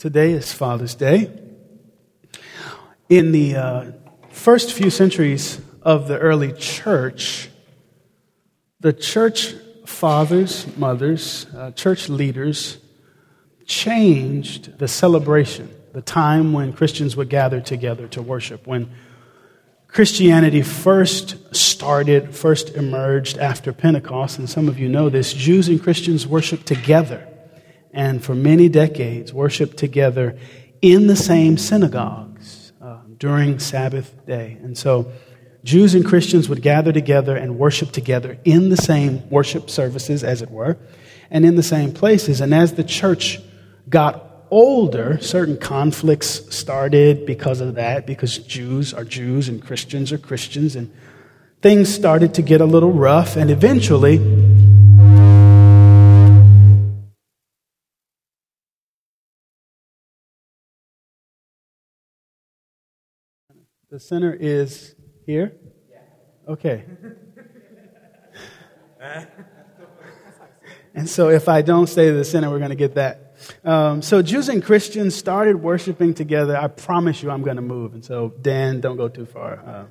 Today is Father's Day. In the uh, first few centuries of the early church, the church fathers, mothers, uh, church leaders changed the celebration, the time when Christians would gather together to worship. When Christianity first started, first emerged after Pentecost, and some of you know this, Jews and Christians worshiped together and for many decades worshiped together in the same synagogues uh, during Sabbath day. And so Jews and Christians would gather together and worship together in the same worship services, as it were, and in the same places. And as the church got older, certain conflicts started because of that, because Jews are Jews and Christians are Christians, and things started to get a little rough, and eventually, The center is here? Okay. and so if I don't stay the center, we're going to get that. Um, so Jews and Christians started worshiping together. I promise you I'm going to move. And so, Dan, don't go too far. Uh,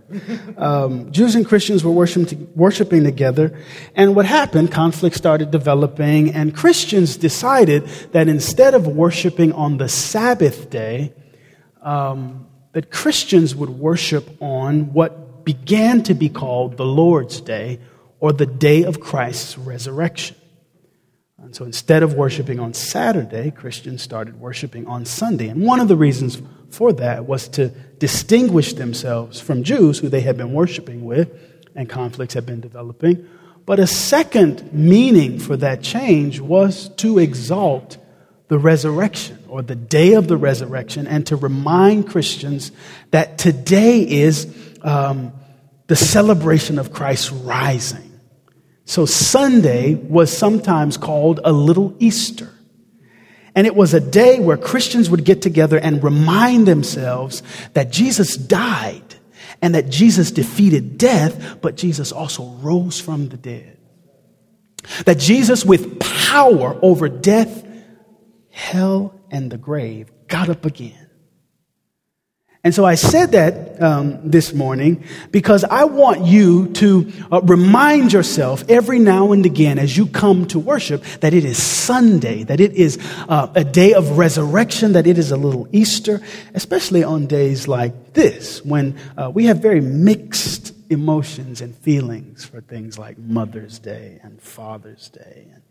um, Jews and Christians were worshiping, worshiping together. And what happened, conflict started developing, and Christians decided that instead of worshiping on the Sabbath day, um, that Christians would worship on what began to be called the Lord's Day or the day of Christ's resurrection. And so instead of worshiping on Saturday, Christians started worshiping on Sunday. And one of the reasons for that was to distinguish themselves from Jews who they had been worshiping with, and conflicts had been developing. But a second meaning for that change was to exalt the resurrection or the day of the resurrection and to remind Christians that today is um, the celebration of Christ rising. So Sunday was sometimes called a little Easter. And it was a day where Christians would get together and remind themselves that Jesus died and that Jesus defeated death, but Jesus also rose from the dead. That Jesus, with power over death hell, and the grave, got up again. And so I said that um, this morning because I want you to uh, remind yourself every now and again as you come to worship that it is Sunday, that it is uh, a day of resurrection, that it is a little Easter, especially on days like this when uh, we have very mixed emotions and feelings for things like Mother's Day and Father's Day. And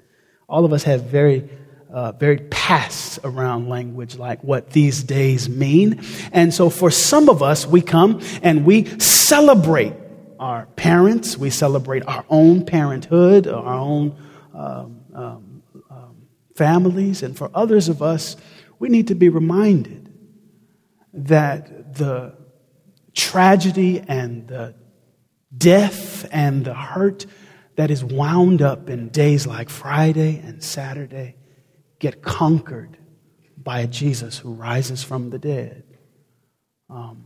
all of us have very uh, very past around language like what these days mean. And so for some of us, we come and we celebrate our parents, we celebrate our own parenthood, our own um, um, um, families. And for others of us, we need to be reminded that the tragedy and the death and the hurt that is wound up in days like Friday and Saturday get conquered by a Jesus who rises from the dead. Um,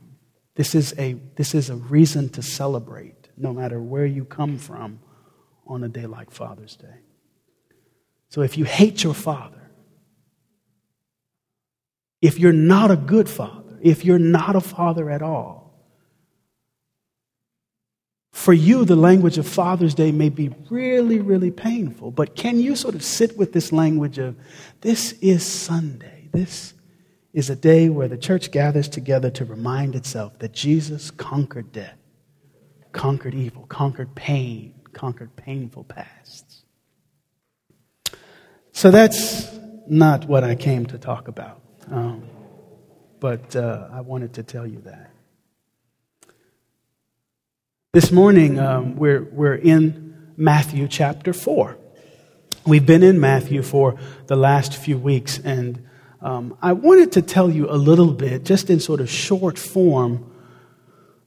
this, is a, this is a reason to celebrate, no matter where you come from, on a day like Father's Day. So if you hate your father, if you're not a good father, if you're not a father at all, for you, the language of Father's Day may be really, really painful, but can you sort of sit with this language of this is Sunday? This is a day where the church gathers together to remind itself that Jesus conquered death, conquered evil, conquered pain, conquered painful pasts. So that's not what I came to talk about, um, but uh, I wanted to tell you that. This morning, um, we're, we're in Matthew chapter 4. We've been in Matthew for the last few weeks, and um, I wanted to tell you a little bit, just in sort of short form,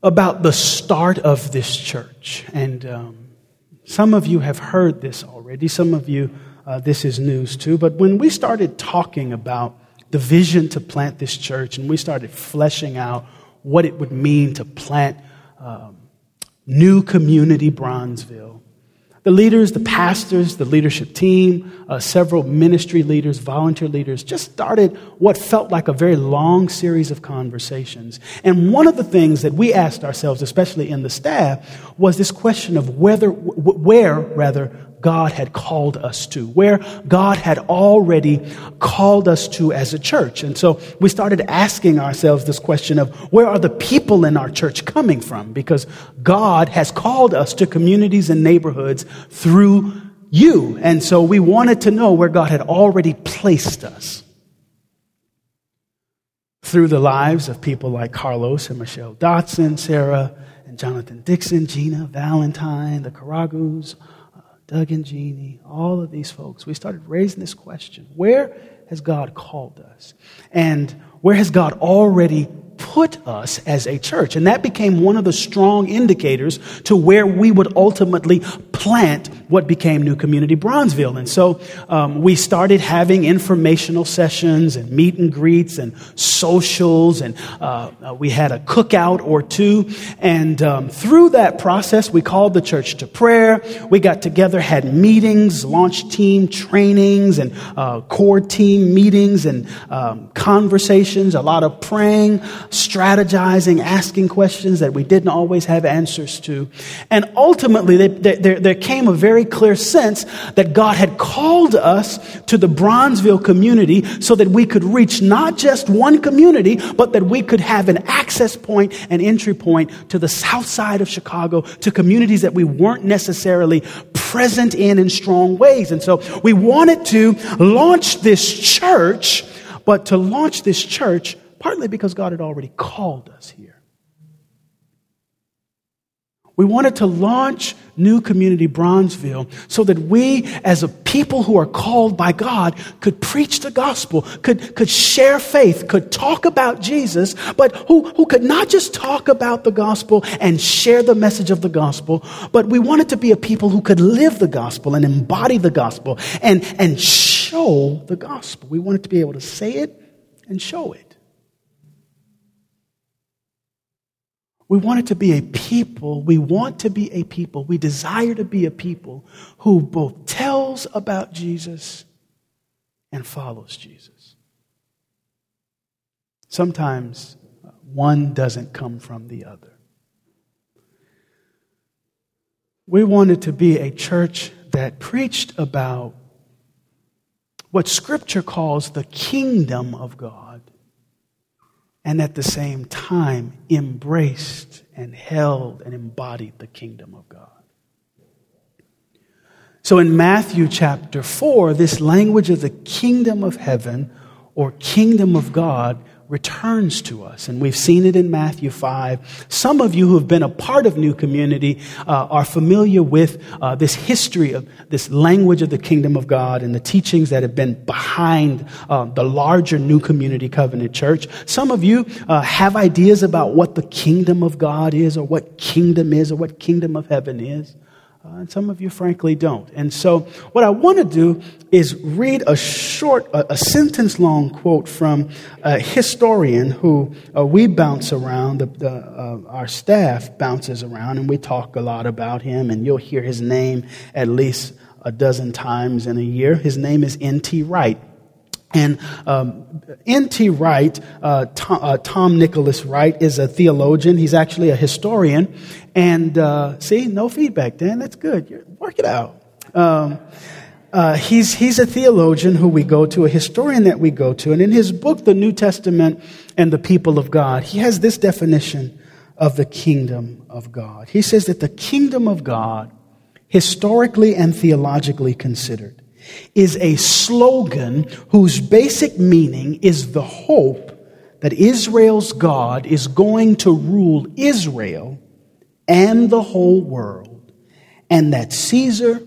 about the start of this church. And um, some of you have heard this already, some of you, uh, this is news too. But when we started talking about the vision to plant this church, and we started fleshing out what it would mean to plant um, New Community Bronzeville. The leaders, the pastors, the leadership team, uh, several ministry leaders, volunteer leaders just started what felt like a very long series of conversations. And one of the things that we asked ourselves, especially in the staff, was this question of whether, where rather, God had called us to, where God had already called us to as a church. And so we started asking ourselves this question of where are the people in our church coming from? Because God has called us to communities and neighborhoods through you. And so we wanted to know where God had already placed us. Through the lives of people like Carlos and Michelle Dotson, Sarah and Jonathan Dixon, Gina Valentine, the Karagus, Doug and Jeannie, all of these folks, we started raising this question where has God called us? And where has God already put us as a church. And that became one of the strong indicators to where we would ultimately plant what became New Community Bronzeville. And so um, we started having informational sessions and meet and greets and socials, and uh, uh, we had a cookout or two. And um, through that process, we called the church to prayer. We got together, had meetings, launch team trainings, and uh, core team meetings and um, conversations, a lot of praying, strategizing, asking questions that we didn't always have answers to. And ultimately, there, there came a very clear sense that God had called us to the Bronzeville community so that we could reach not just one community, but that we could have an access point and entry point to the south side of Chicago, to communities that we weren't necessarily present in in strong ways. And so we wanted to launch this church, but to launch this church, partly because God had already called us here. We wanted to launch New Community Bronzeville so that we, as a people who are called by God, could preach the gospel, could, could share faith, could talk about Jesus, but who, who could not just talk about the gospel and share the message of the gospel, but we wanted to be a people who could live the gospel and embody the gospel and, and show the gospel. We wanted to be able to say it and show it. We want it to be a people, we want to be a people, we desire to be a people who both tells about Jesus and follows Jesus. Sometimes uh, one doesn't come from the other. We wanted to be a church that preached about what Scripture calls the kingdom of God and at the same time embraced and held and embodied the kingdom of God. So in Matthew chapter 4, this language of the kingdom of heaven or kingdom of God returns to us. And we've seen it in Matthew 5. Some of you who have been a part of New Community uh, are familiar with uh, this history of this language of the kingdom of God and the teachings that have been behind uh, the larger New Community Covenant Church. Some of you uh, have ideas about what the kingdom of God is or what kingdom is or what kingdom of heaven is. Uh, and some of you, frankly, don't. And so, what I want to do is read a short, a, a sentence long quote from a historian who uh, we bounce around, the, the, uh, our staff bounces around, and we talk a lot about him, and you'll hear his name at least a dozen times in a year. His name is N.T. Wright. And um, N.T. Wright, uh, Tom, uh, Tom, Nicholas Wright, is a theologian. He's actually a historian. And uh, see, no feedback, Dan. That's good. You're, work it out. Um, uh, he's, he's a theologian who we go to, a historian that we go to. And in his book, The New Testament and the People of God, he has this definition of the kingdom of God. He says that the kingdom of God, historically and theologically considered, is a slogan whose basic meaning is the hope that Israel's God is going to rule Israel and the whole world, and that Caesar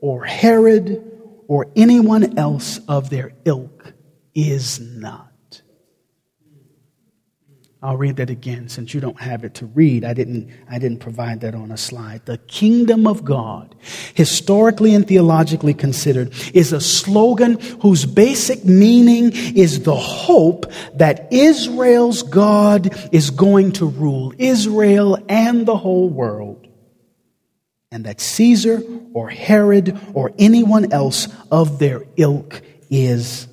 or Herod or anyone else of their ilk is not. I'll read that again since you don't have it to read. I didn't, I didn't provide that on a slide. The kingdom of God, historically and theologically considered, is a slogan whose basic meaning is the hope that Israel's God is going to rule Israel and the whole world. and that Caesar or Herod or anyone else of their ilk is.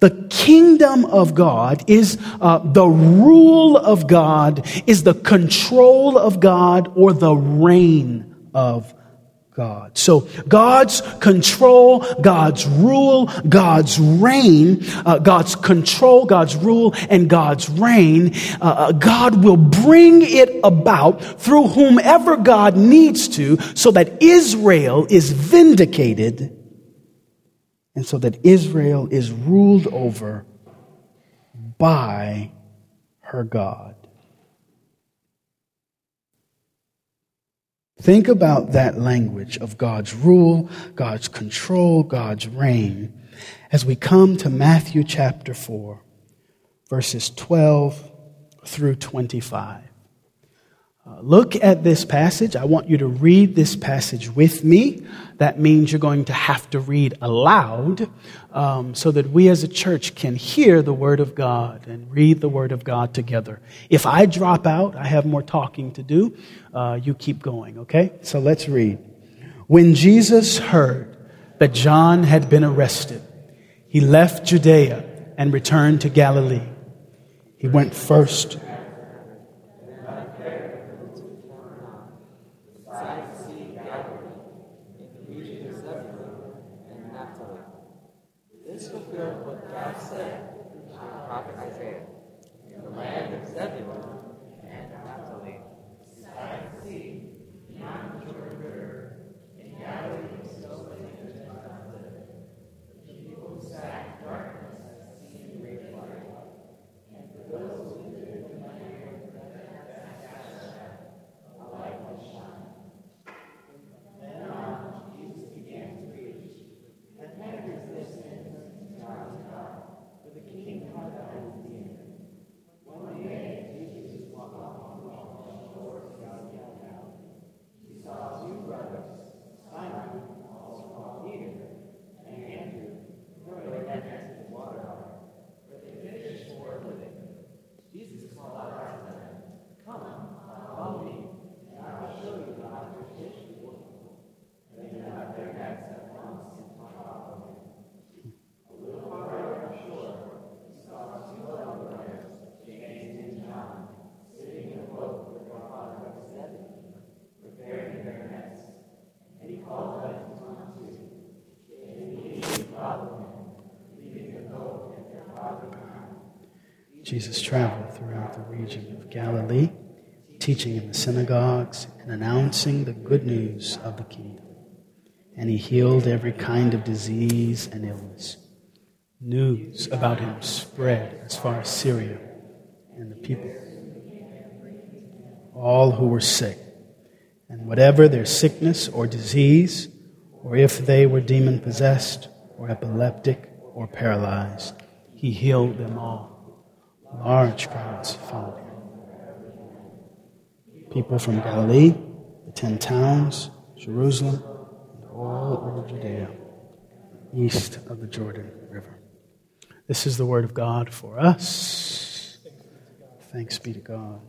The kingdom of God is uh, the rule of God, is the control of God, or the reign of God. So God's control, God's rule, God's reign, uh, God's control, God's rule, and God's reign, uh, uh, God will bring it about through whomever God needs to so that Israel is vindicated and so that Israel is ruled over by her God. Think about that language of God's rule, God's control, God's reign as we come to Matthew chapter 4, verses 12 through 25. Uh, look at this passage. I want you to read this passage with me. That means you're going to have to read aloud um, so that we as a church can hear the Word of God and read the Word of God together. If I drop out, I have more talking to do. Uh, you keep going, okay? So let's read. When Jesus heard that John had been arrested, he left Judea and returned to Galilee. He went first Jesus traveled throughout the region of Galilee, teaching in the synagogues and announcing the good news of the kingdom. And he healed every kind of disease and illness. News about him spread as far as Syria, and the people, all who were sick, and whatever their sickness or disease, or if they were demon possessed, or epileptic, or paralyzed, he healed them all. Large crowds followed him. People from Galilee, the ten towns, Jerusalem, and all over Judea, east of the Jordan River. This is the word of God for us. Thanks be to God.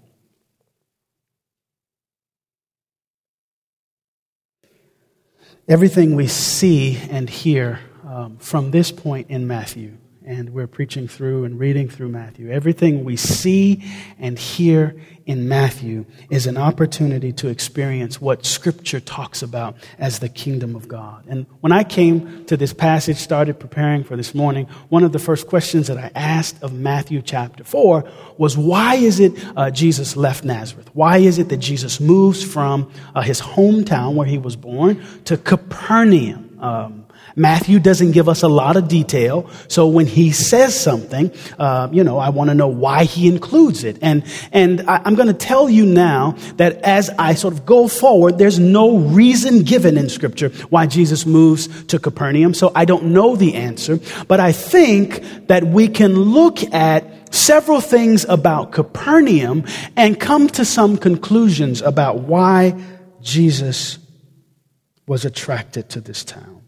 Everything we see and hear um, from this point in Matthew and we're preaching through and reading through Matthew. Everything we see and hear in Matthew is an opportunity to experience what Scripture talks about as the kingdom of God. And when I came to this passage, started preparing for this morning, one of the first questions that I asked of Matthew chapter 4 was why is it uh, Jesus left Nazareth? Why is it that Jesus moves from uh, his hometown where he was born to Capernaum? Um, Matthew doesn't give us a lot of detail. So when he says something, uh, you know, I want to know why he includes it. And, and I, I'm going to tell you now that as I sort of go forward, there's no reason given in scripture why Jesus moves to Capernaum. So I don't know the answer, but I think that we can look at several things about Capernaum and come to some conclusions about why Jesus was attracted to this town.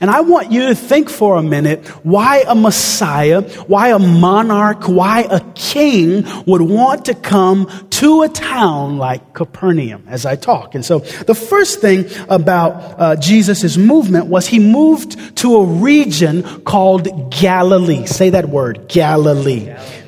And I want you to think for a minute why a Messiah, why a monarch, why a king would want to come to a town like Capernaum as I talk. And so the first thing about uh, Jesus' movement was he moved to a region called Galilee. Say that word, Galilee. Galilee.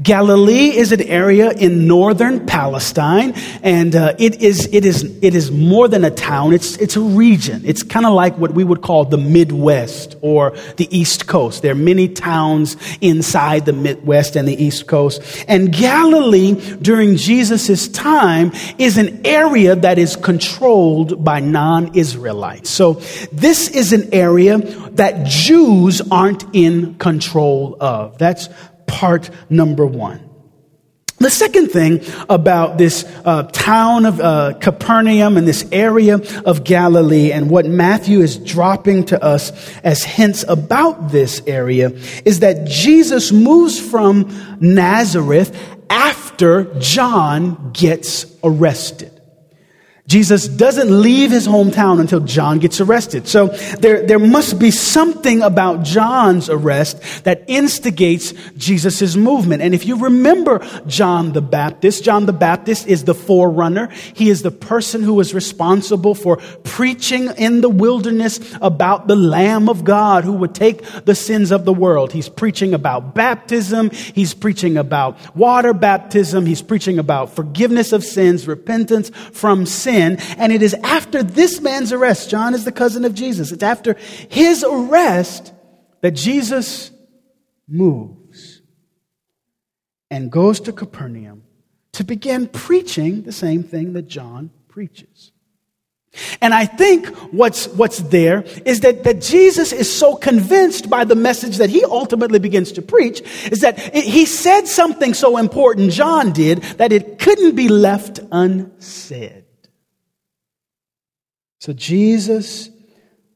Galilee is an area in northern Palestine, and uh, it, is, it, is, it is more than a town, it's, it's a region. It's kind of like what we would call the Midwest or the East Coast. There are many towns inside the Midwest and the East Coast. And Galilee during Jesus' time is an area that is controlled by non Israelites. So this is an area that Jews aren't in control of. That's part number one. The second thing about this uh, town of uh, Capernaum and this area of Galilee and what Matthew is dropping to us as hints about this area is that Jesus moves from Nazareth after John gets arrested. Jesus doesn't leave his hometown until John gets arrested. So there, there must be something about John's arrest that instigates Jesus' movement. And if you remember John the Baptist, John the Baptist is the forerunner. He is the person who was responsible for preaching in the wilderness about the Lamb of God who would take the sins of the world. He's preaching about baptism. He's preaching about water baptism. He's preaching about forgiveness of sins, repentance from sin sin. And it is after this man's arrest, John is the cousin of Jesus, it's after his arrest that Jesus moves and goes to Capernaum to begin preaching the same thing that John preaches. And I think what's, what's there is that, that Jesus is so convinced by the message that he ultimately begins to preach is that it, he said something so important, John did, that it couldn't be left unsaid. So Jesus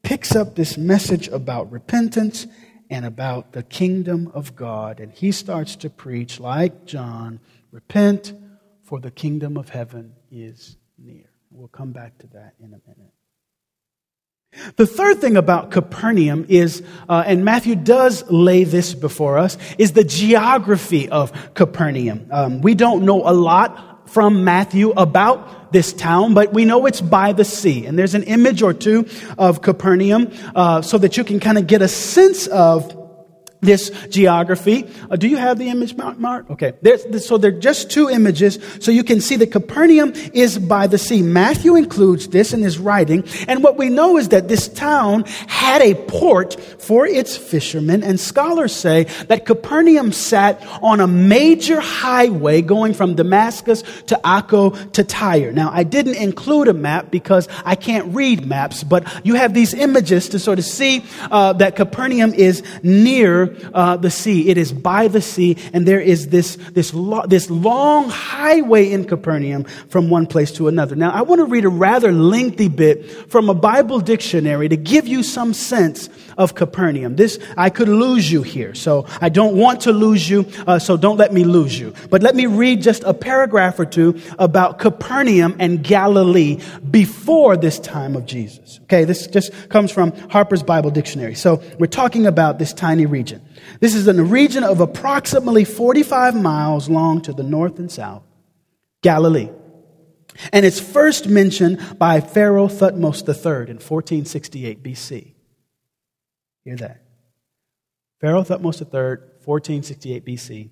picks up this message about repentance and about the kingdom of God, and he starts to preach, like John, repent, for the kingdom of heaven is near. We'll come back to that in a minute. The third thing about Capernaum is, uh, and Matthew does lay this before us, is the geography of Capernaum. Um, we don't know a lot from Matthew about this town, but we know it's by the sea. And there's an image or two of Capernaum uh, so that you can kind of get a sense of this geography. Uh, do you have the image, Mark? Okay. There's, so there are just two images, so you can see that Capernaum is by the sea. Matthew includes this in his writing, and what we know is that this town had a port for its fishermen, and scholars say that Capernaum sat on a major highway going from Damascus to Akko to Tyre. Now, I didn't include a map because I can't read maps, but you have these images to sort of see uh, that Capernaum is near uh, the sea. It is by the sea, and there is this, this, lo- this long highway in Capernaum from one place to another. Now, I want to read a rather lengthy bit from a Bible dictionary to give you some sense of Capernaum. This, I could lose you here, so I don't want to lose you, uh, so don't let me lose you. But let me read just a paragraph or two about Capernaum and Galilee before this time of Jesus. Okay, this just comes from Harper's Bible Dictionary. So we're talking about this tiny region. This is in a region of approximately 45 miles long to the north and south, Galilee. And it's first mentioned by Pharaoh Thutmose III in 1468 BC. Hear that. Pharaoh Thutmose III, 1468 BC.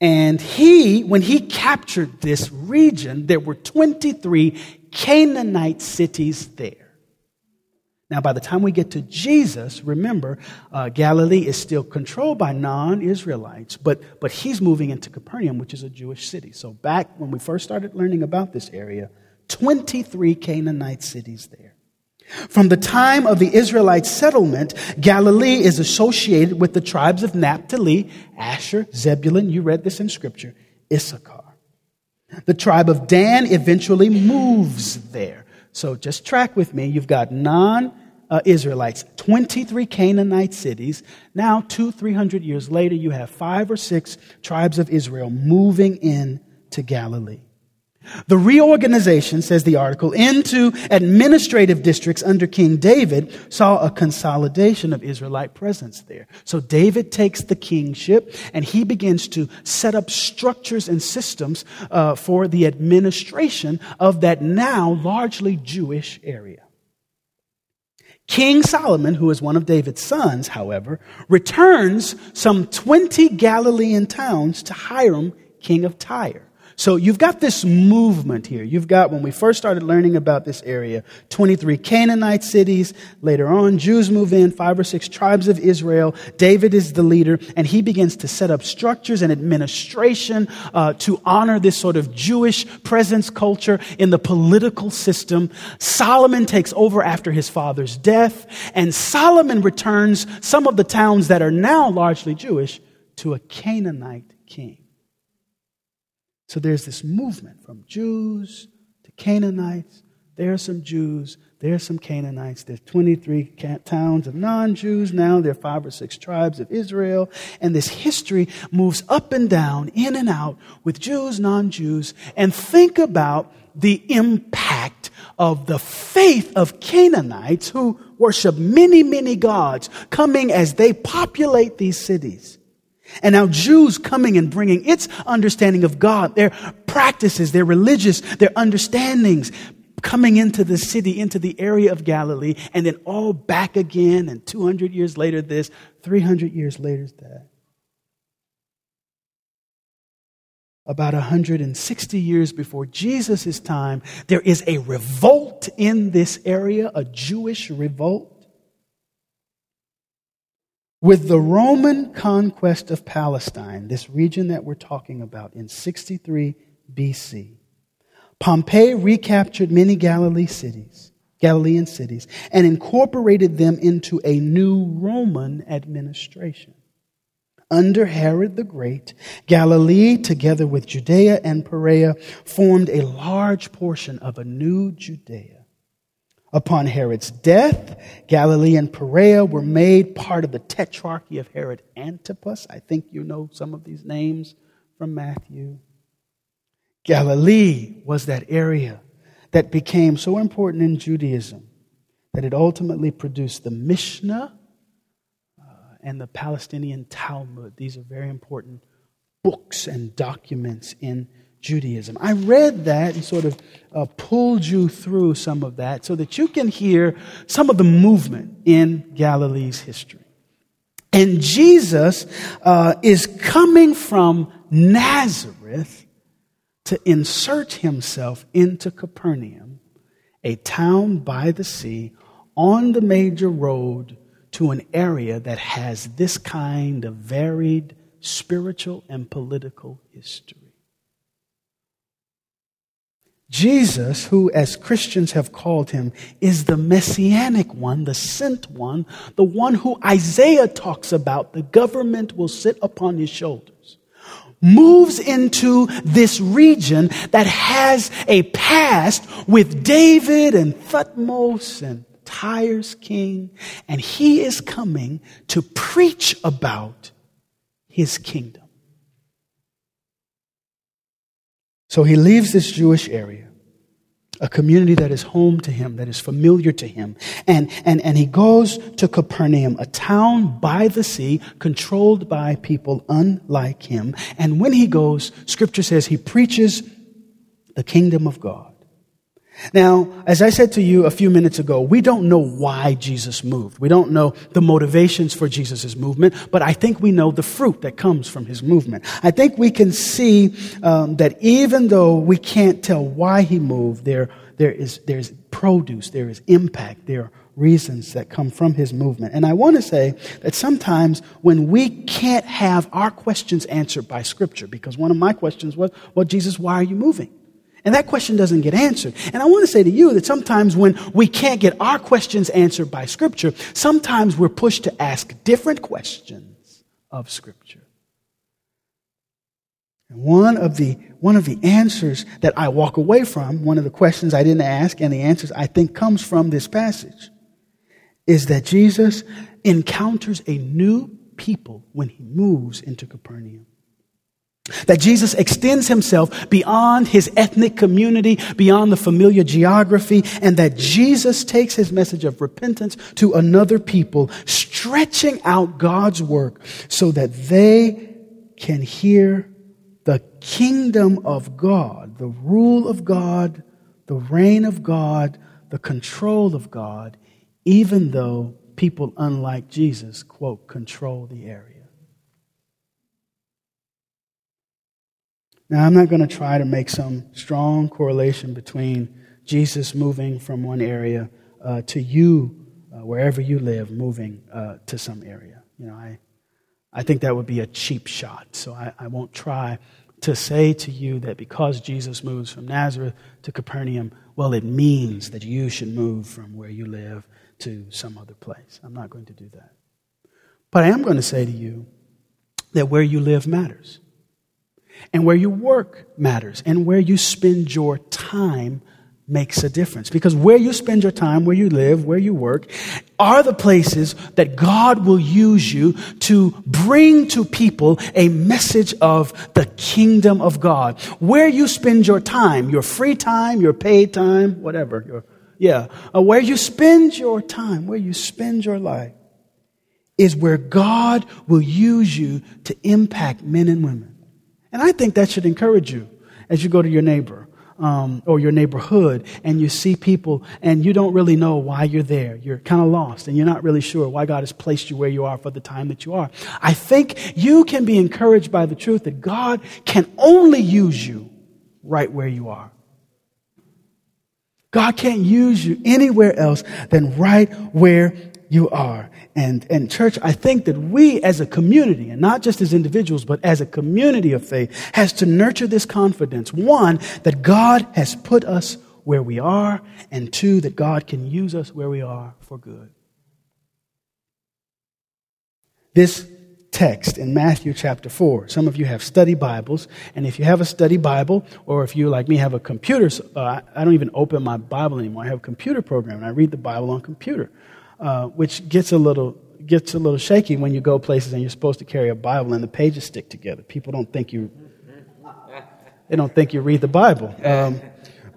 And he, when he captured this region, there were 23 Canaanite cities there. Now, by the time we get to Jesus, remember, uh, Galilee is still controlled by non Israelites, but, but he's moving into Capernaum, which is a Jewish city. So, back when we first started learning about this area, 23 Canaanite cities there. From the time of the Israelite settlement, Galilee is associated with the tribes of Naphtali, Asher, Zebulun, you read this in scripture, Issachar. The tribe of Dan eventually moves there. So just track with me. You've got non Israelites, 23 Canaanite cities. Now, two, three hundred years later, you have five or six tribes of Israel moving in to Galilee. The reorganization, says the article, into administrative districts under King David saw a consolidation of Israelite presence there. So David takes the kingship and he begins to set up structures and systems uh, for the administration of that now largely Jewish area. King Solomon, who is one of David's sons, however, returns some 20 Galilean towns to Hiram, king of Tyre. So you've got this movement here. You've got, when we first started learning about this area, 23 Canaanite cities. Later on, Jews move in, five or six tribes of Israel. David is the leader, and he begins to set up structures and administration uh, to honor this sort of Jewish presence culture in the political system. Solomon takes over after his father's death, and Solomon returns some of the towns that are now largely Jewish to a Canaanite king. So there's this movement from Jews to Canaanites. There are some Jews, there are some Canaanites. There's 23 towns of non Jews now. There are five or six tribes of Israel. And this history moves up and down, in and out, with Jews, non Jews. And think about the impact of the faith of Canaanites who worship many, many gods coming as they populate these cities. And now Jews coming and bringing its understanding of God, their practices, their religious, their understandings, coming into the city, into the area of Galilee, and then all back again, and 200 years later this, 300 years later that. About 160 years before Jesus' time, there is a revolt in this area, a Jewish revolt. With the Roman conquest of Palestine, this region that we're talking about in 63 BC, Pompey recaptured many Galilee cities, Galilean cities, and incorporated them into a new Roman administration. Under Herod the Great, Galilee, together with Judea and Perea, formed a large portion of a new Judea. Upon Herod's death, Galilee and Perea were made part of the tetrarchy of Herod Antipas. I think you know some of these names from Matthew. Galilee was that area that became so important in Judaism that it ultimately produced the Mishnah uh, and the Palestinian Talmud. These are very important books and documents in Judaism. I read that and sort of uh, pulled you through some of that so that you can hear some of the movement in Galilee's history. And Jesus uh, is coming from Nazareth to insert himself into Capernaum, a town by the sea on the major road to an area that has this kind of varied spiritual and political history. Jesus, who as Christians have called him, is the messianic one, the sent one, the one who Isaiah talks about, the government will sit upon his shoulders, moves into this region that has a past with David and Thutmose and Tyre's king, and he is coming to preach about his kingdom. So he leaves this Jewish area, a community that is home to him, that is familiar to him, and, and, and he goes to Capernaum, a town by the sea, controlled by people unlike him. And when he goes, scripture says he preaches the kingdom of God. Now, as I said to you a few minutes ago, we don't know why Jesus moved. We don't know the motivations for Jesus' movement, but I think we know the fruit that comes from his movement. I think we can see um, that even though we can't tell why he moved, there, there is there's produce, there is impact, there are reasons that come from his movement. And I want to say that sometimes when we can't have our questions answered by Scripture, because one of my questions was, well, Jesus, why are you moving? And that question doesn't get answered. And I want to say to you that sometimes when we can't get our questions answered by Scripture, sometimes we're pushed to ask different questions of Scripture. And one of the, one of the answers that I walk away from, one of the questions I didn't ask, and the answers I think comes from this passage, is that Jesus encounters a new people when he moves into Capernaum. That Jesus extends himself beyond his ethnic community, beyond the familiar geography, and that Jesus takes his message of repentance to another people, stretching out God's work so that they can hear the kingdom of God, the rule of God, the reign of God, the control of God, even though people unlike Jesus, quote, control the area. Now, I'm not going to try to make some strong correlation between Jesus moving from one area uh, to you, uh, wherever you live, moving uh, to some area. You know, I, I think that would be a cheap shot. So I, I won't try to say to you that because Jesus moves from Nazareth to Capernaum, well, it means that you should move from where you live to some other place. I'm not going to do that. But I am going to say to you that where you live matters. And where you work matters. And where you spend your time makes a difference. Because where you spend your time, where you live, where you work, are the places that God will use you to bring to people a message of the kingdom of God. Where you spend your time, your free time, your paid time, whatever, your, yeah, uh, where you spend your time, where you spend your life, is where God will use you to impact men and women. And I think that should encourage you as you go to your neighbor. Um, or your neighborhood and you see people and you don't really know why you're there. You're kind of lost and you're not really sure why God has placed you where you are for the time that you are. I think you can be encouraged by the truth that God can only use you right where you are. God can't use you anywhere else than right where you are. And, and church, I think that we as a community, and not just as individuals, but as a community of faith, has to nurture this confidence. One, that God has put us where we are, and two, that God can use us where we are for good. This text in Matthew chapter 4. Some of you have study Bibles, and if you have a study Bible, or if you, like me, have a computer, uh, I don't even open my Bible anymore. I have a computer program, and I read the Bible on computer. Uh, which gets a little gets a little shaky when you go places and you're supposed to carry a Bible and the pages stick together. People don't think you they don't think you read the Bible. Um,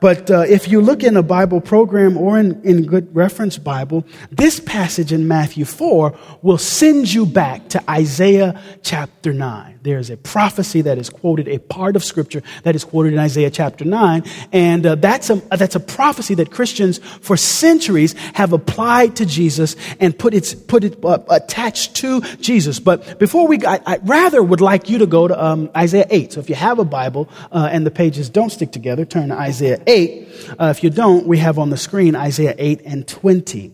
but uh, if you look in a Bible program or in, in good reference Bible, this passage in Matthew 4 will send you back to Isaiah chapter 9. There's a prophecy that is quoted, a part of scripture that is quoted in Isaiah chapter 9. And uh, that's, a, that's a prophecy that Christians for centuries have applied to Jesus and put, its, put it uh, attached to Jesus. But before we, I, I rather would like you to go to um, Isaiah 8. So if you have a Bible uh, and the pages don't stick together, turn to Isaiah 8. 8. Uh, if you don't, we have on the screen Isaiah 8 and 20.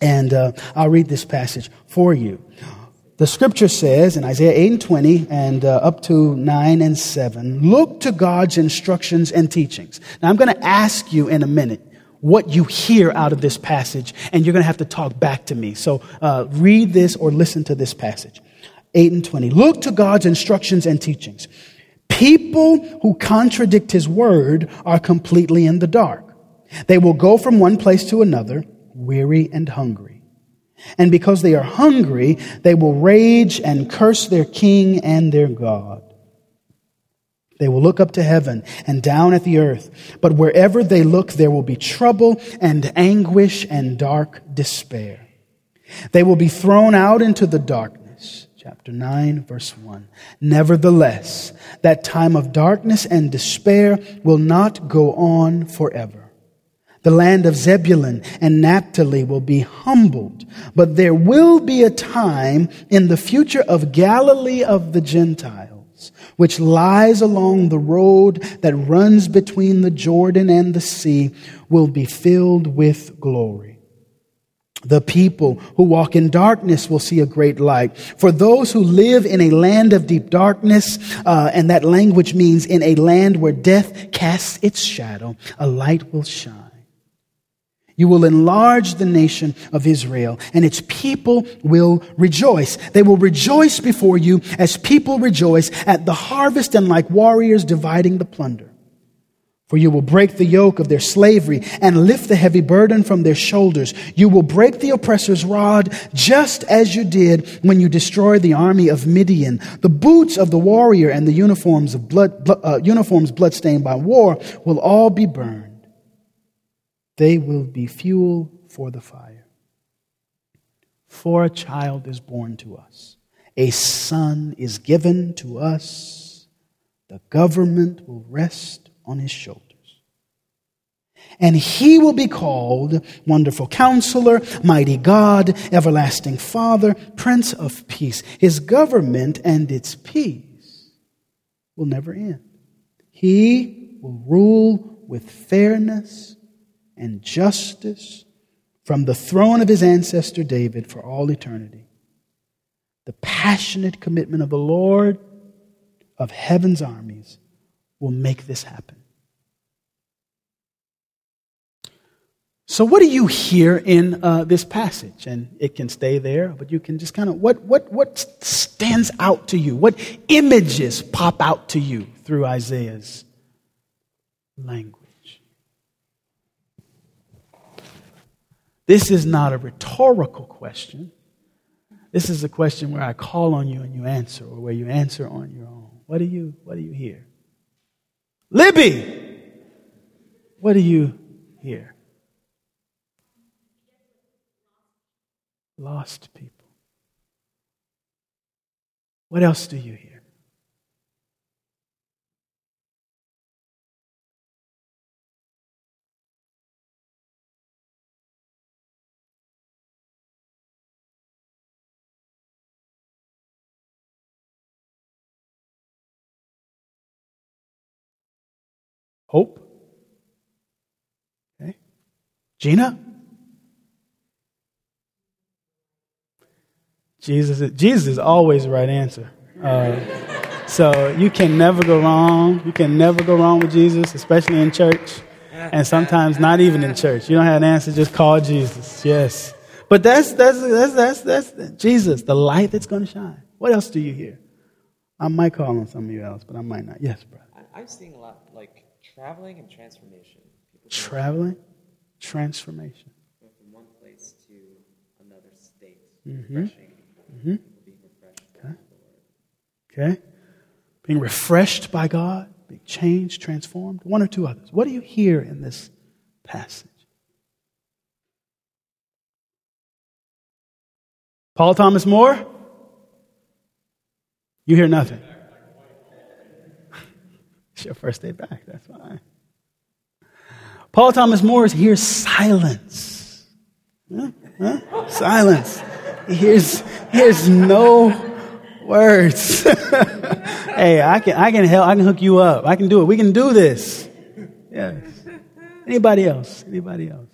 And uh, I'll read this passage for you. The scripture says in Isaiah 8 and 20 and uh, up to 9 and 7, look to God's instructions and teachings. Now I'm going to ask you in a minute what you hear out of this passage, and you're going to have to talk back to me. So uh, read this or listen to this passage. 8 and 20. Look to God's instructions and teachings. People who contradict his word are completely in the dark. They will go from one place to another, weary and hungry. And because they are hungry, they will rage and curse their king and their God. They will look up to heaven and down at the earth, but wherever they look, there will be trouble and anguish and dark despair. They will be thrown out into the darkness chapter 9, verse 1. Nevertheless, that time of darkness and despair will not go on forever. The land of Zebulun and Naphtali will be humbled, but there will be a time in the future of Galilee of the Gentiles, which lies along the road that runs between the Jordan and the sea, will be filled with glory. The people who walk in darkness will see a great light. For those who live in a land of deep darkness, uh, and that language means in a land where death casts its shadow, a light will shine. You will enlarge the nation of Israel, and its people will rejoice. They will rejoice before you as people rejoice at the harvest and like warriors dividing the plunder. For you will break the yoke of their slavery and lift the heavy burden from their shoulders. You will break the oppressor's rod just as you did when you destroyed the army of Midian. The boots of the warrior and the uniforms of blood, uh, uniforms bloodstained by war will all be burned. They will be fuel for the fire. For a child is born to us. A son is given to us. The government will rest on his shoulders. And he will be called Wonderful Counselor, Mighty God, Everlasting Father, Prince of Peace. His government and its peace will never end. He will rule with fairness and justice from the throne of his ancestor David for all eternity. The passionate commitment of the Lord of heaven's armies will make this happen. So, what do you hear in uh, this passage? And it can stay there, but you can just kind of, what, what, what stands out to you? What images pop out to you through Isaiah's language? This is not a rhetorical question. This is a question where I call on you and you answer, or where you answer on your own. What do you, what do you hear? Libby, what do you hear? Lost people. What else do you hear? Hope? Okay. Gina? Jesus is, Jesus is always the right answer. Uh, so you can never go wrong. You can never go wrong with Jesus, especially in church. And sometimes not even in church. You don't have an answer, just call Jesus. Yes. But that's, that's, that's, that's, that's Jesus, the light that's going to shine. What else do you hear? I might call on some of you else, but I might not. Yes, brother. I'm seeing a lot like Traveling and transformation. Traveling, transformation. from one place to another state. Mm-hmm. Mm-hmm. Being refreshed okay. okay. Being refreshed by God, being changed, transformed. One or two others. What do you hear in this passage? Paul Thomas Moore? You hear nothing. Your first day back. That's fine. Paul Thomas Moore hears silence. Huh? Huh? Silence. He hears, hears no words. hey, I can, I can help. I can hook you up. I can do it. We can do this. Yes. Anybody else? Anybody else?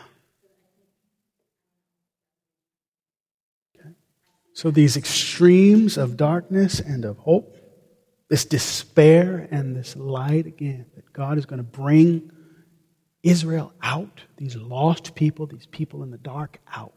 So these extremes of darkness and of hope, this despair and this light again, that God is going to bring Israel out, these lost people, these people in the dark out.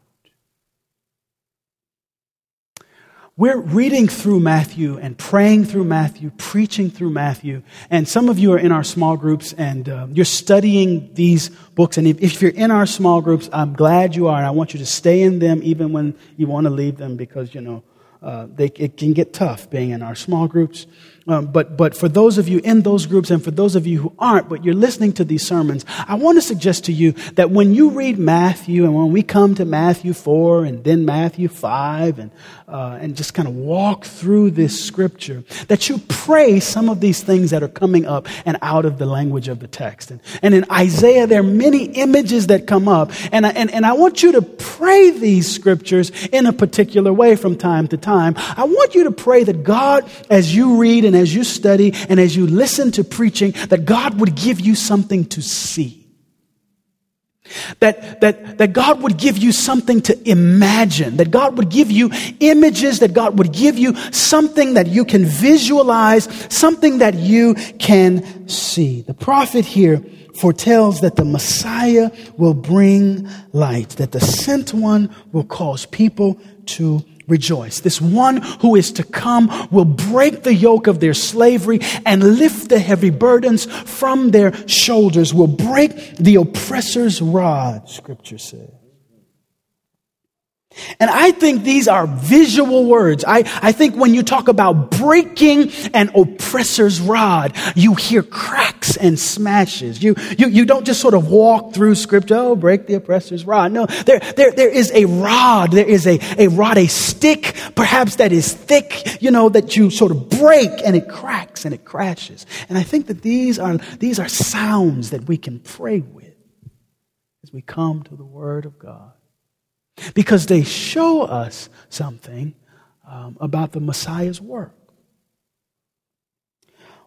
We're reading through Matthew and praying through Matthew, preaching through Matthew. And some of you are in our small groups and uh, you're studying these books. And if, if, you're in our small groups, I'm glad you are. And I want you to stay in them even when you want to leave them because, you know, uh, they, it can get tough being in our small groups. Um, but, but for those of you in those groups and for those of you who aren't, but you're listening to these sermons, I want to suggest to you that when you read Matthew and when we come to Matthew 4 and then Matthew 5 and, uh, and just kind of walk through this scripture, that you pray some of these things that are coming up and out of the language of the text. And, and in Isaiah, there are many images that come up. And I, and, and I want you to pray these scriptures in a particular way from time to time. I want you to pray that God, as you read and as you study and as you listen to preaching, that God would give you something to see. That, that, that God would give you something to imagine, that God would give you images, that God would give you something that you can visualize, something that you can see. The prophet here foretells that the Messiah will bring light, that the sent one will cause people to rejoice. This one who is to come will break the yoke of their slavery and lift the heavy burdens from their shoulders, will break the oppressor's rod, scripture says. And I think these are visual words. I, I think when you talk about breaking an oppressor's rod, you hear cracks and smashes. You, you, you don't just sort of walk through scripture, oh, break the oppressor's rod. No, there, there, there is a rod. There is a, a rod, a stick, perhaps that is thick, you know, that you sort of break and it cracks and it crashes. And I think that these are, these are sounds that we can pray with as we come to the Word of God because they show us something um, about the Messiah's work.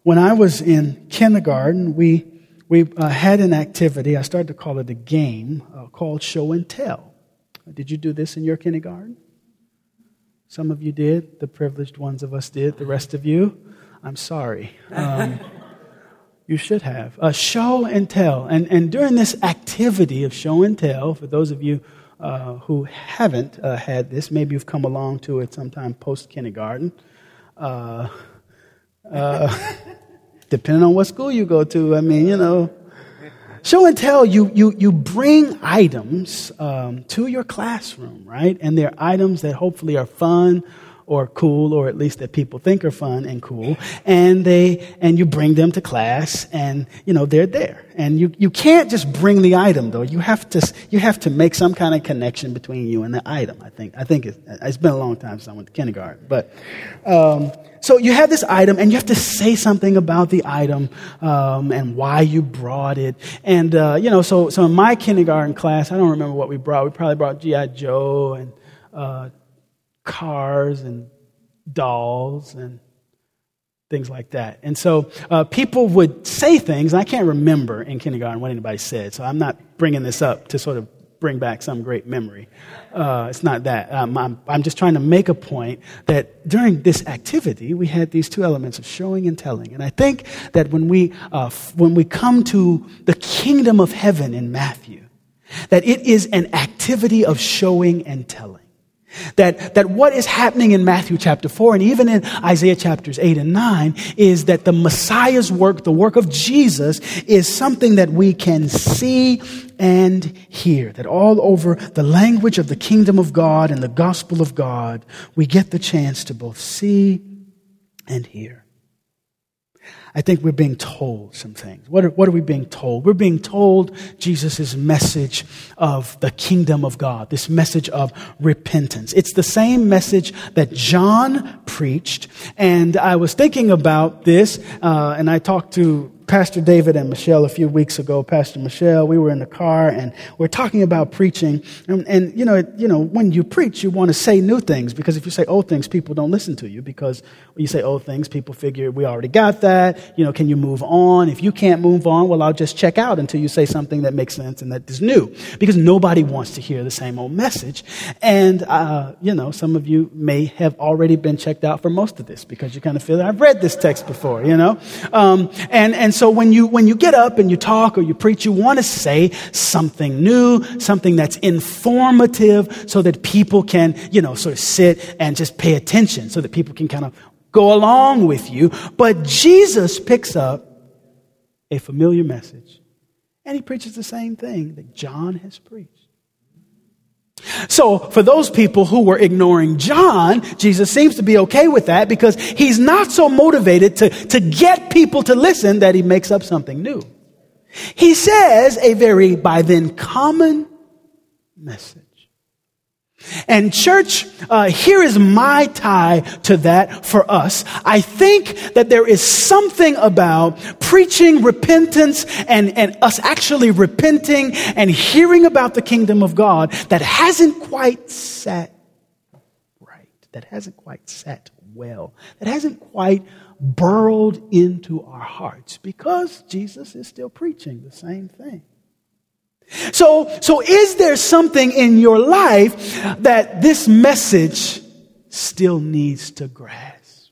When I was in kindergarten, we, we uh, had an activity, I started to call it a game, uh, called Show and Tell. Did you do this in your kindergarten? Some of you did. The privileged ones of us did. The rest of you, I'm sorry. Um, you should have. Uh, show and tell. And, and during this activity of show and tell, for those of you uh, who haven't uh, had this, maybe you've come along to it sometime post kindergarten. Uh, uh depending on what school you go to, I mean, you know. Show and tell, you, you, you bring items um, to your classroom, right? And they're items that hopefully are fun or cool, or at least that people think are fun and cool, and they and you bring them to class, and you know they're there. And you, you can't just bring the item though. You have to you have to make some kind of connection between you and the item. I think I think it's, it's been a long time since I went to kindergarten, but. Um, so you have this item, and you have to say something about the item um, and why you brought it. And uh, you know, so so in my kindergarten class, I don't remember what we brought. We probably brought GI Joe and uh, cars and dolls and things like that. And so uh, people would say things, and I can't remember in kindergarten what anybody said, so I'm not bringing this up to sort of bring back some great memory. Uh, it's not that. Um, I'm, I'm just trying to make a point that during this activity, we had these two elements of showing and telling. And I think that when we, uh, f- when we come to the kingdom of heaven in Matthew, that it is an activity of showing and telling. That, that what is happening in Matthew chapter 4 and even in Isaiah chapters 8 and 9 is that the Messiah's work, the work of Jesus, is something that we can see and hear. That all over the language of the kingdom of God and the gospel of God, we get the chance to both see and hear. I think we're being told some things. What are, what are we being told? We're being told Jesus' message of the kingdom of God, this message of repentance. It's the same message that John preached. And I was thinking about this, uh, and I talked to Pastor David and Michelle a few weeks ago, Pastor Michelle, we were in the car and we're talking about preaching. And, and, you know, you know, when you preach, you want to say new things because if you say old things, people don't listen to you because when you say old things, people figure we already got that. You know, can you move on? If you can't move on, well, I'll just check out until you say something that makes sense and that is new because nobody wants to hear the same old message. And, uh, you know, some of you may have already been checked out for most of this because you kind of feel, I've read this text before, you know? Um, and, and so when you, when you get up and you talk or you preach, you want to say something new, something that's informative so that people can, you know, sort of sit and just pay attention so that people can kind of go along with you. But Jesus picks up a familiar message and he preaches the same thing that John has preached. So, for those people who were ignoring John, Jesus seems to be okay with that because he's not so motivated to, to get people to listen that he makes up something new. He says a very, by then, common message. And church, uh, here is my tie to that for us. I think that there is something about preaching repentance and, and us actually repenting and hearing about the kingdom of God that hasn't quite sat right, that hasn't quite sat well, that hasn't quite burrowed into our hearts because Jesus is still preaching the same thing. So, so is there something in your life that this message still needs to grasp?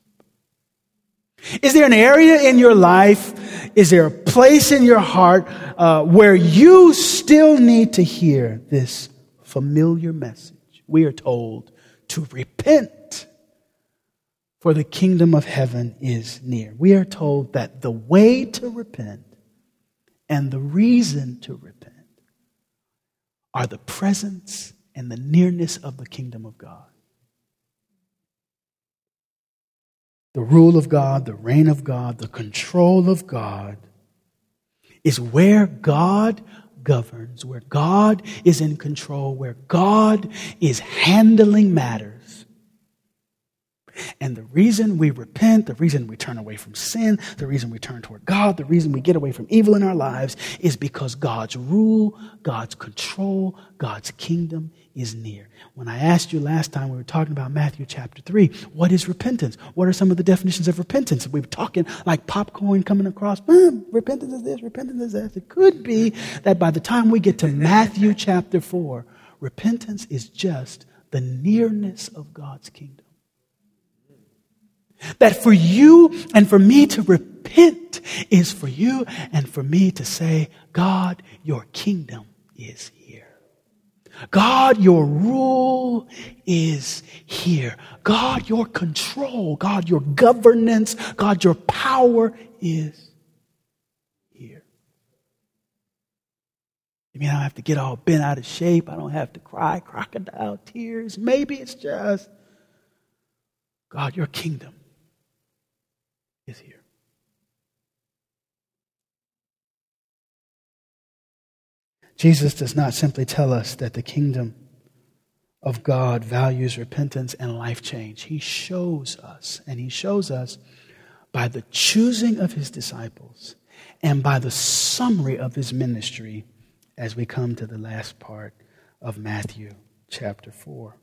Is there an area in your life? Is there a place in your heart uh, where you still need to hear this familiar message? We are told to repent, for the kingdom of heaven is near. We are told that the way to repent and the reason to repent are the presence and the nearness of the kingdom of God. The rule of God, the reign of God, the control of God is where God governs, where God is in control, where God is handling matters and the reason we repent, the reason we turn away from sin, the reason we turn toward God, the reason we get away from evil in our lives is because God's rule, God's control, God's kingdom is near. When I asked you last time, we were talking about Matthew chapter 3, what is repentance? What are some of the definitions of repentance? We were talking like popcorn coming across, hmm, repentance is this, repentance is that. It could be that by the time we get to Matthew chapter 4, repentance is just the nearness of God's kingdom. That for you and for me to repent is for you and for me to say, God, your kingdom is here. God, your rule is here. God, your control, God, your governance, God, your power is here. You mean I don't have to get all bent out of shape? I don't have to cry crocodile tears? Maybe it's just, God, your kingdom is here. Jesus does not simply tell us that the kingdom of God values repentance and life change. He shows us, and He shows us by the choosing of His disciples and by the summary of His ministry as we come to the last part of Matthew chapter 4.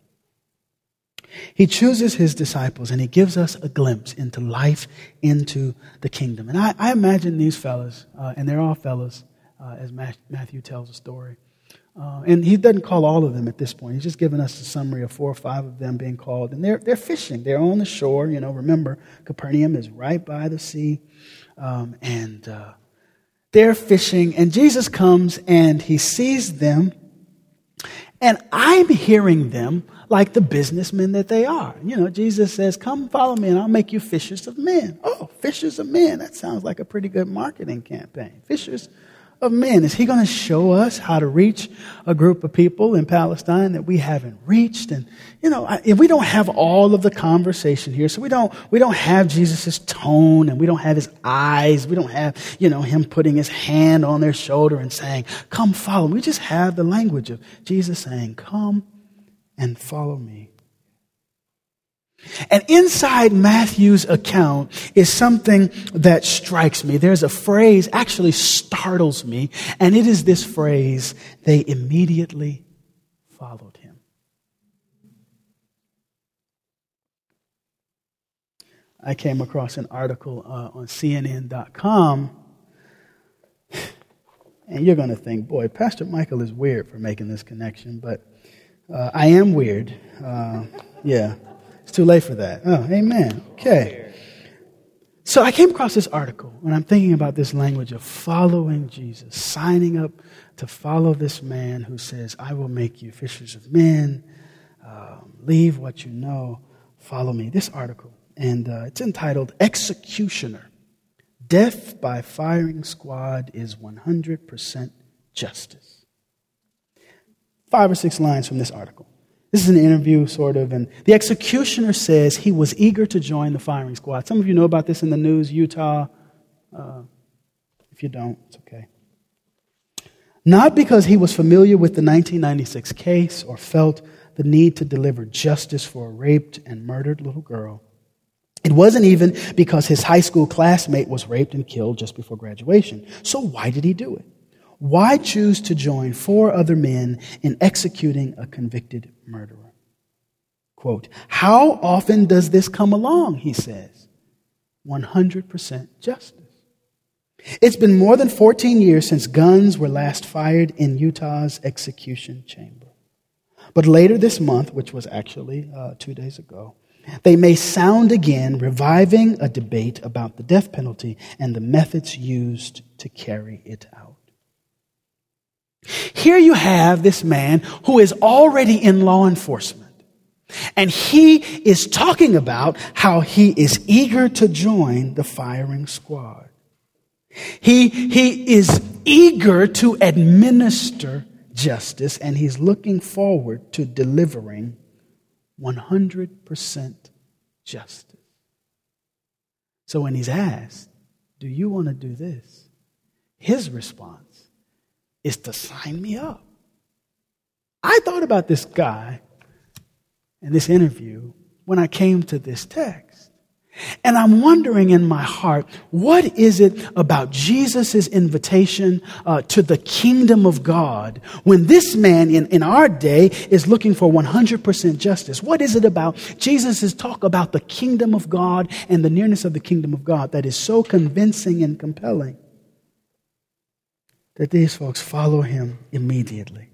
He chooses his disciples and he gives us a glimpse into life, into the kingdom. And I, I imagine these fellas, uh, and they're all fellas, uh, as Matthew tells the story. Uh, and he doesn't call all of them at this point. He's just giving us a summary of four or five of them being called. And they're, they're fishing. They're on the shore. You know, remember, Capernaum is right by the sea. Um, and uh, they're fishing. And Jesus comes and he sees them. And I'm hearing them like the businessmen that they are. You know, Jesus says, Come follow me and I'll make you fishers of men. Oh, fishers of men. That sounds like a pretty good marketing campaign. Fishers of men. Is he going to show us how to reach a group of people in Palestine that we haven't reached? And, you know, if we don't have all of the conversation here, so we don't, we don't have Jesus' tone and we don't have his eyes. We don't have, you know, him putting his hand on their shoulder and saying, come follow me. We just have the language of Jesus saying, come and follow me. And inside Matthew's account is something that strikes me. There's a phrase, actually startles me, and it is this phrase, they immediately followed him. I came across an article uh, on CNN.com, and you're going to think, boy, Pastor Michael is weird for making this connection, but uh, I am weird. Uh, yeah. It's too late for that. Oh, amen. Okay. So I came across this article when I'm thinking about this language of following Jesus, signing up to follow this man who says, I will make you fishers of men, um, leave what you know, follow me. This article, and uh, it's entitled Executioner Death by Firing Squad is 100% Justice. Five or six lines from this article. This is an interview, sort of, and the executioner says he was eager to join the firing squad. Some of you know about this in the news, Utah. Uh, if you don't, it's okay. Not because he was familiar with the 1996 case or felt the need to deliver justice for a raped and murdered little girl. It wasn't even because his high school classmate was raped and killed just before graduation. So why did he do it? Why choose to join four other men in executing a convicted murderer? Quote, How often does this come along? He says. 100% justice. It's been more than 14 years since guns were last fired in Utah's execution chamber. But later this month, which was actually uh, two days ago, they may sound again, reviving a debate about the death penalty and the methods used to carry it out. Here you have this man who is already in law enforcement. And he is talking about how he is eager to join the firing squad. He, he is eager to administer justice and he's looking forward to delivering 100% justice. So when he's asked, Do you want to do this? His response is to sign me up. I thought about this guy in this interview when I came to this text. And I'm wondering in my heart, what is it about Jesus' invitation uh, to the kingdom of God when this man in, in our day is looking for 100% justice? What is it about Jesus' talk about the kingdom of God and the nearness of the kingdom of God that is so convincing and compelling that these folks follow him immediately?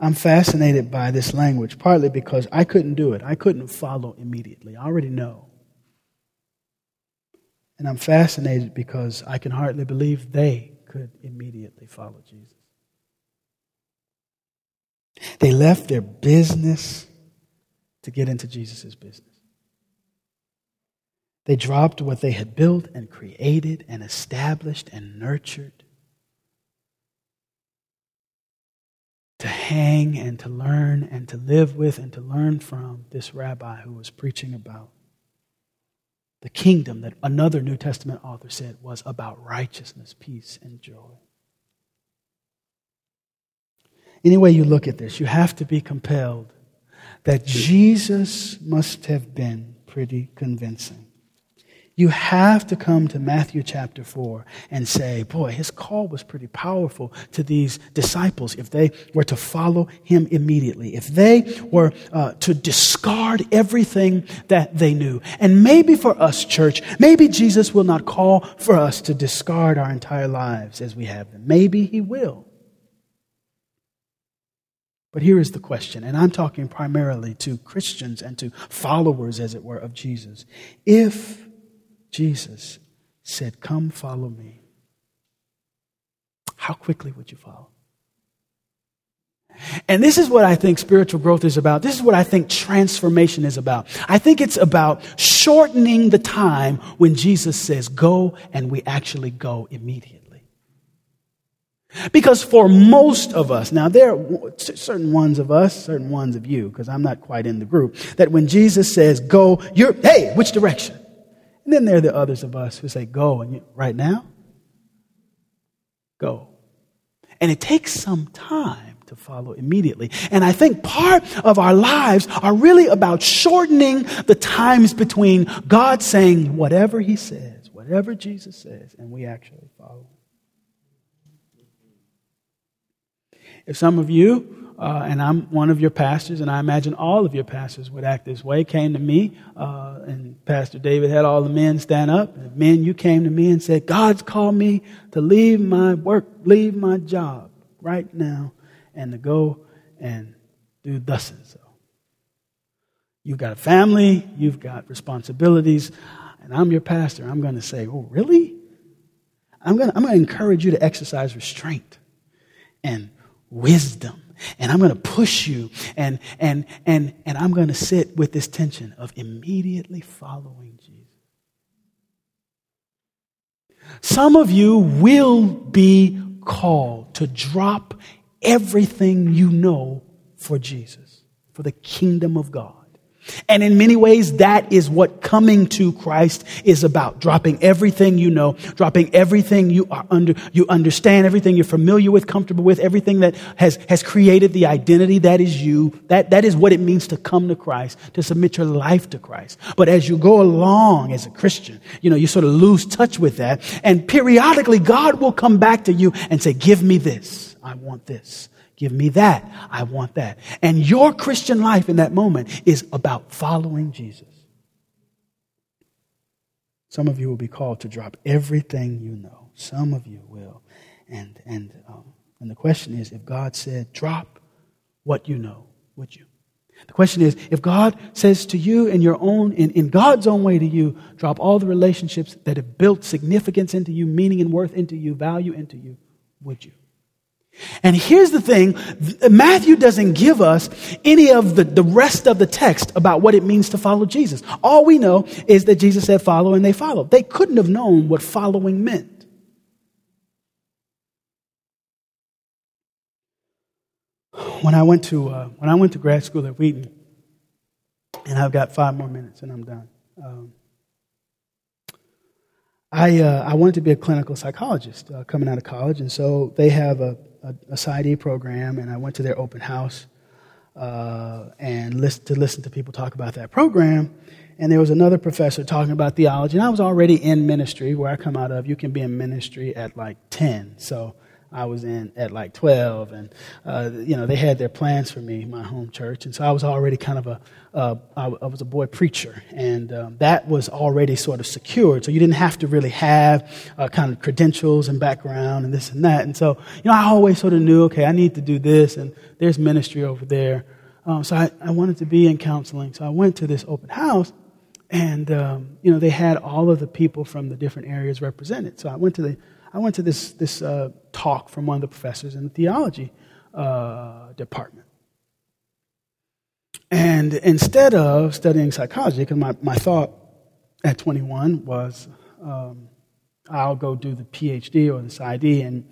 I'm fascinated by this language, partly because I couldn't do it. I couldn't follow immediately. I already know. And I'm fascinated because I can hardly believe they could immediately follow Jesus. They left their business to get into Jesus' business. They dropped what they had built and created and established and nurtured to hang and to learn and to live with and to learn from this rabbi who was preaching about the kingdom that another New Testament author said was about righteousness, peace, and joy. Any way you look at this, you have to be compelled that Jesus must have been pretty convincing. You have to come to Matthew chapter 4 and say, boy, his call was pretty powerful to these disciples if they were to follow him immediately, if they were uh, to discard everything that they knew. And maybe for us, church, maybe Jesus will not call for us to discard our entire lives as we have them. Maybe he will. But here is the question, and I'm talking primarily to Christians and to followers, as it were, of Jesus. If Jesus said, Come follow me, how quickly would you follow? And this is what I think spiritual growth is about. This is what I think transformation is about. I think it's about shortening the time when Jesus says go and we actually go immediately. Because for most of us, now there are certain ones of us, certain ones of you, because I'm not quite in the group, that when Jesus says go, you're, hey, which direction? And then there are the others of us who say, Go, and you, right now, go. And it takes some time to follow immediately. And I think part of our lives are really about shortening the times between God saying whatever He says, whatever Jesus says, and we actually follow. If some of you uh, and I'm one of your pastors, and I imagine all of your pastors would act this way, came to me, uh, and Pastor David had all the men stand up. And men, you came to me and said, God's called me to leave my work, leave my job right now, and to go and do thus and so. You've got a family, you've got responsibilities, and I'm your pastor. I'm going to say, Oh, really? I'm going I'm going to encourage you to exercise restraint and wisdom and I'm going to push you and, and, and, and I'm going to sit with this tension of immediately following Jesus. Some of you will be called to drop everything you know for Jesus, for the kingdom of God. And in many ways, that is what coming to Christ is about. Dropping everything you know, dropping everything you are under, you understand, everything you're familiar with, comfortable with, everything that has, has created the identity that is you. That, that is what it means to come to Christ, to submit your life to Christ. But as you go along as a Christian, you know, you sort of lose touch with that. And periodically, God will come back to you and say, give me this. I want this. Give me that. I want that. And your Christian life in that moment is about following Jesus. Some of you will be called to drop everything you know. Some of you will. And, and, um, and the question is if God said, drop what you know, would you? The question is, if God says to you in your own, in, in God's own way to you, drop all the relationships that have built significance into you, meaning and worth into you, value into you, would you? And here's the thing Matthew doesn't give us any of the, the rest of the text about what it means to follow Jesus. All we know is that Jesus said, follow, and they followed. They couldn't have known what following meant. When I went to, uh, when I went to grad school at Wheaton, and I've got five more minutes and I'm done. Um, I, uh, I wanted to be a clinical psychologist uh, coming out of college, and so they have a, a, a PsyD program, and I went to their open house uh, and listen, to listen to people talk about that program. And there was another professor talking about theology, and I was already in ministry where I come out of. You can be in ministry at like 10. So I was in at like 12, and uh, you know they had their plans for me, my home church, and so I was already kind of a uh, I, was a boy preacher, and um, that was already sort of secured. So you didn't have to really have uh, kind of credentials and background and this and that. And so you know I always sort of knew, okay, I need to do this, and there's ministry over there. Um, so I, I wanted to be in counseling, so I went to this open house, and um, you know they had all of the people from the different areas represented. So I went to the I went to this, this uh, talk from one of the professors in the theology uh, department. And instead of studying psychology, because my, my thought at 21 was um, I'll go do the PhD or the PsyD, and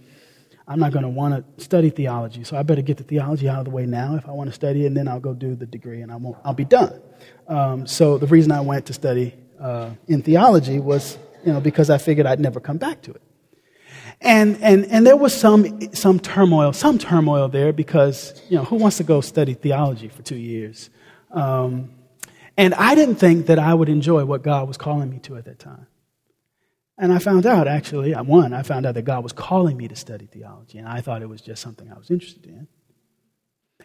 I'm not going to want to study theology. So I better get the theology out of the way now if I want to study it, and then I'll go do the degree, and I won't, I'll be done. Um, so the reason I went to study uh, in theology was, you know, because I figured I'd never come back to it. And, and, and there was some, some turmoil, some turmoil there because, you know, who wants to go study theology for two years? Um, and I didn't think that I would enjoy what God was calling me to at that time. And I found out, actually, one, I found out that God was calling me to study theology, and I thought it was just something I was interested in.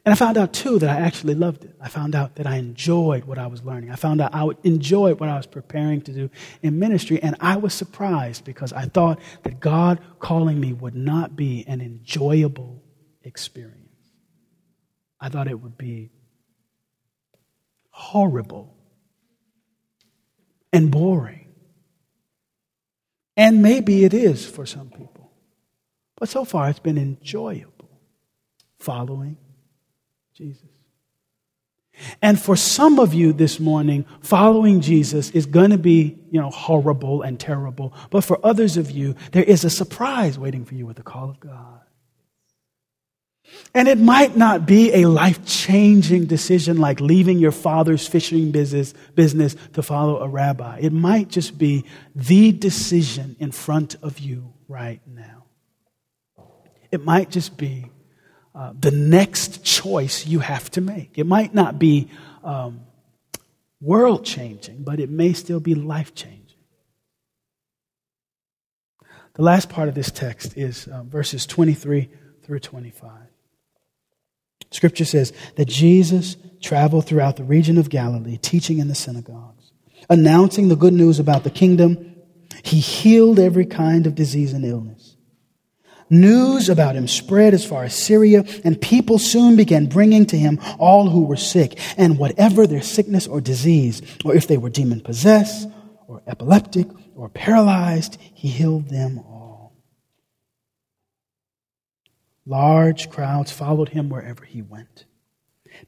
And I found out, too, that I actually loved it. I found out that I enjoyed what I was learning. I found out I enjoyed what I was preparing to do in ministry. And I was surprised because I thought that God calling me would not be an enjoyable experience. I thought it would be horrible and boring. And maybe it is for some people. But so far, it's been enjoyable following Jesus. And for some of you this morning, following Jesus is going to be, you know, horrible and terrible. But for others of you, there is a surprise waiting for you with the call of God. And it might not be a life changing decision like leaving your father's fishing business, business to follow a rabbi. It might just be the decision in front of you right now. It might just be uh, the next choice you have to make. It might not be um, world changing, but it may still be life changing. The last part of this text is uh, verses 23 through 25. Scripture says that Jesus traveled throughout the region of Galilee, teaching in the synagogues, announcing the good news about the kingdom. He healed every kind of disease and illness. News about him spread as far as Syria, and people soon began bringing to him all who were sick, and whatever their sickness or disease, or if they were demon possessed, or epileptic, or paralyzed, he healed them all. Large crowds followed him wherever he went.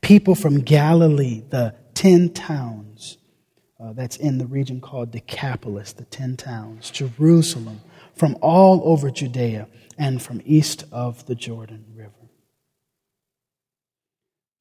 People from Galilee, the ten towns, uh, that's in the region called Decapolis, the ten towns, Jerusalem, from all over Judea and from east of the Jordan River.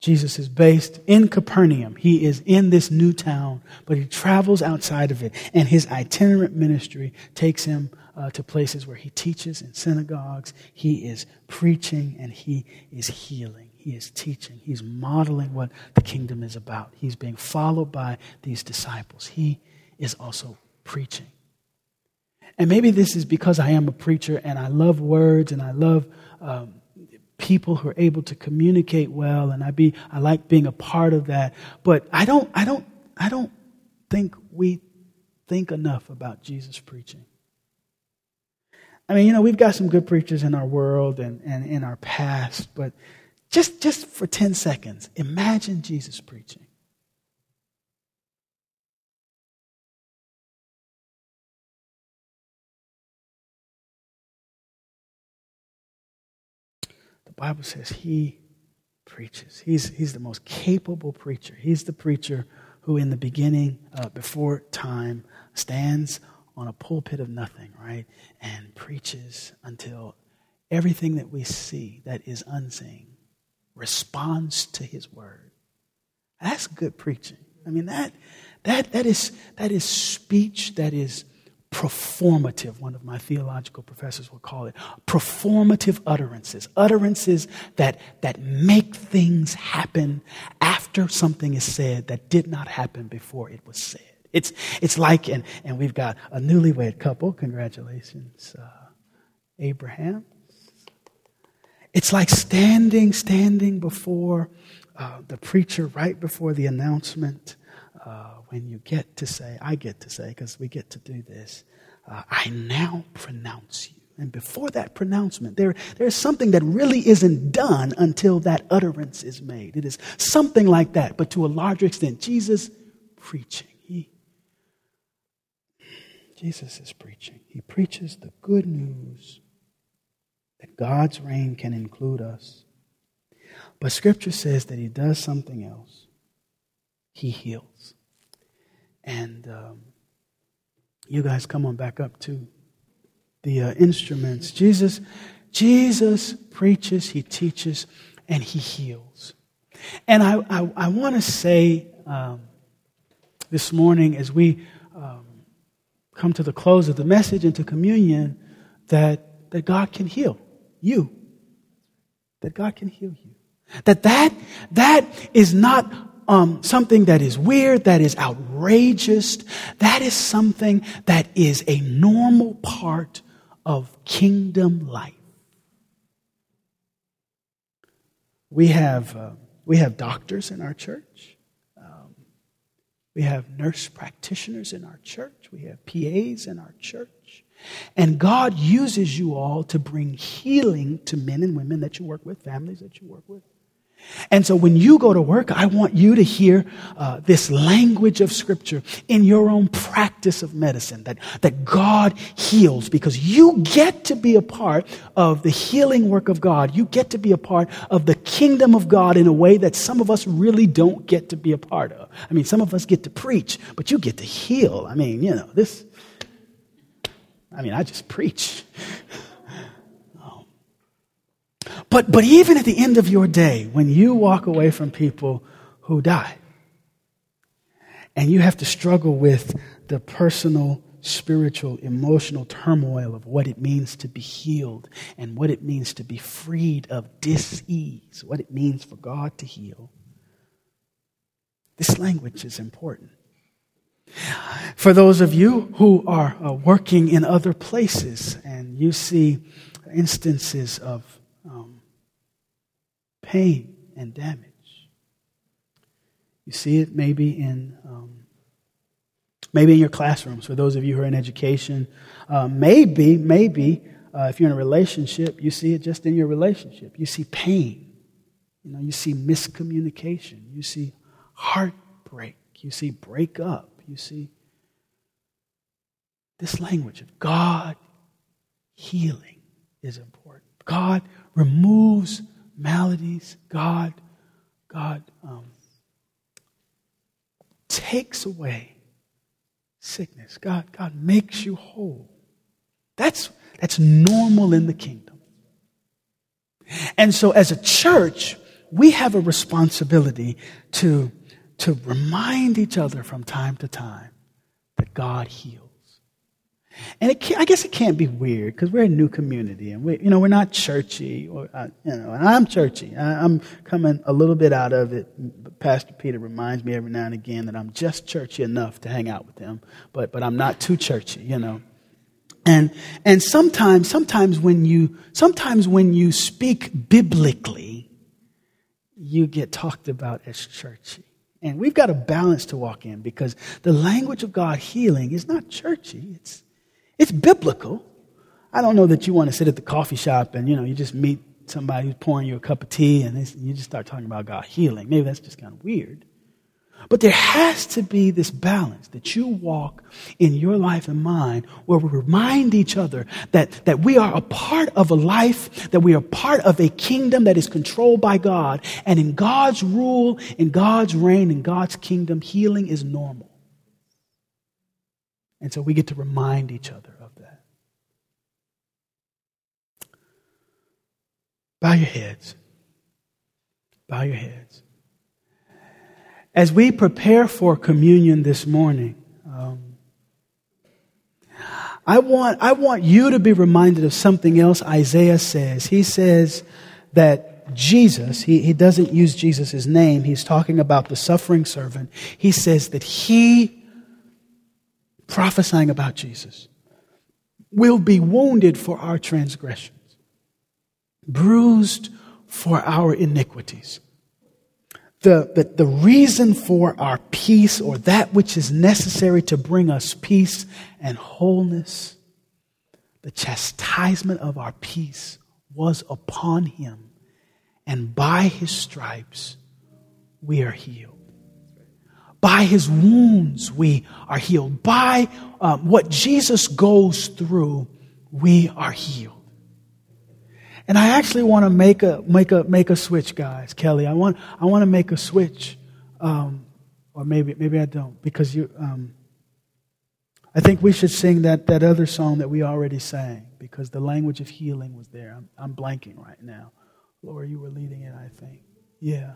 Jesus is based in Capernaum. He is in this new town, but he travels outside of it. And his itinerant ministry takes him uh, to places where he teaches in synagogues, he is preaching, and he is healing. He is teaching. He's modeling what the kingdom is about. He's being followed by these disciples. He is also preaching. And maybe this is because I am a preacher and I love words and I love um, people who are able to communicate well, and I be I like being a part of that. But I don't I don't I don't think we think enough about Jesus preaching. I mean, you know, we've got some good preachers in our world and, and in our past, but just, just for 10 seconds, imagine Jesus preaching. Bible says he preaches. He's, he's the most capable preacher. He's the preacher who, in the beginning, uh, before time, stands on a pulpit of nothing, right? And preaches until everything that we see that is unseen responds to his word. That's good preaching. I mean, that, that, that, is, that is speech that is performative, one of my theological professors will call it. Performative utterances. Utterances that, that make things happen after something is said that did not happen before it was said. It's, it's like, and, and we've got a newlywed couple. Congratulations, uh, Abraham it's like standing, standing before uh, the preacher right before the announcement uh, when you get to say, I get to say, because we get to do this, uh, I now pronounce you. And before that pronouncement, there, there's something that really isn't done until that utterance is made. It is something like that, but to a larger extent, Jesus preaching. He, Jesus is preaching. He preaches the good news that God's reign can include us. But Scripture says that He does something else. He heals. And um, you guys come on back up to the uh, instruments. Jesus, Jesus preaches, He teaches, and He heals. And I, I, I want to say um, this morning as we um, come to the close of the message and to communion that, that God can heal you. That God can heal you. That that, that is not um, something that is weird, that is outrageous. That is something that is a normal part of kingdom life. We have, uh, we have doctors in our church. Um, we have nurse practitioners in our church. We have PAs in our church. And God uses you all to bring healing to men and women that you work with, families that you work with. And so when you go to work, I want you to hear uh, this language of Scripture in your own practice of medicine that, that God heals because you get to be a part of the healing work of God. You get to be a part of the kingdom of God in a way that some of us really don't get to be a part of. I mean, some of us get to preach, but you get to heal. I mean, you know, this I mean, I just preach. But, but even at the end of your day, when you walk away from people who die, and you have to struggle with the personal, spiritual, emotional turmoil of what it means to be healed and what it means to be freed of dis-ease, what it means for God to heal. This language is important. For those of you who are uh, working in other places and you see instances of pain and damage, you see it maybe in um, maybe in your classrooms. For those of you who are in education, uh, maybe maybe uh, if you're in a relationship, you see it just in your relationship. You see pain. You know, you see miscommunication. You see heartbreak. You see breakup you see? This language of God healing is important. God removes maladies. God, God um, takes away sickness. God, God makes you whole. That's, that's normal in the kingdom. And so as a church, we have a responsibility to, to remind each other from time to time that God heals. And it I guess it can't be weird because we're a new community and we, you know, we're not churchy or, uh, you know, and I'm churchy. I, am coming a little bit out of it. Pastor Peter reminds me every now and again that I'm just churchy enough to hang out with him, but, but I'm not too churchy, you know. And, and sometimes, sometimes when you, sometimes when you speak biblically, you get talked about as churchy. And we've got a balance to walk in because the language of God healing is not churchy. It's, it's biblical. I don't know that you want to sit at the coffee shop and, you know, you just meet somebody who's pouring you a cup of tea and you just start talking about God healing. Maybe that's just kind of weird. But there has to be this balance that you walk in your life and mine where we remind each other that, that we are a part of a life, that we are part of a kingdom that is controlled by God. And in God's rule, in God's reign, in God's kingdom, healing is normal. And so we get to remind each other of that. Bow your heads. Bow your heads. As we prepare for communion this morning, um, I want, I want you to be reminded of something else Isaiah says. He says that Jesus, he, he doesn't use Jesus' name, he's talking about the suffering servant. He says that he prophesying about Jesus, will be wounded for our transgressions, bruised for our iniquities. The, the, the reason for our peace, or that which is necessary to bring us peace and wholeness, the chastisement of our peace was upon him, and by his stripes we are healed. By his wounds, we are healed. By um, what Jesus goes through, we are healed. And I actually want to make a, make a, make a switch, guys. Kelly, I want, I want to make a switch. Um, or maybe, maybe I don't, because you, um, I think we should sing that, that other song that we already sang, because the language of healing was there. I'm, I'm blanking right now. Laura, you were leading it, I think. Yeah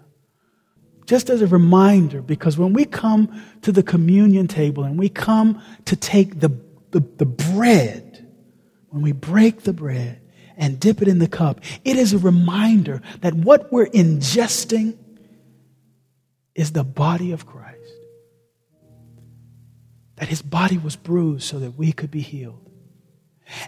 just as a reminder, because when we come to the communion table and we come to take the, the, the, bread, when we break the bread and dip it in the cup, it is a reminder that what we're ingesting is the body of Christ. That his body was bruised so that we could be healed.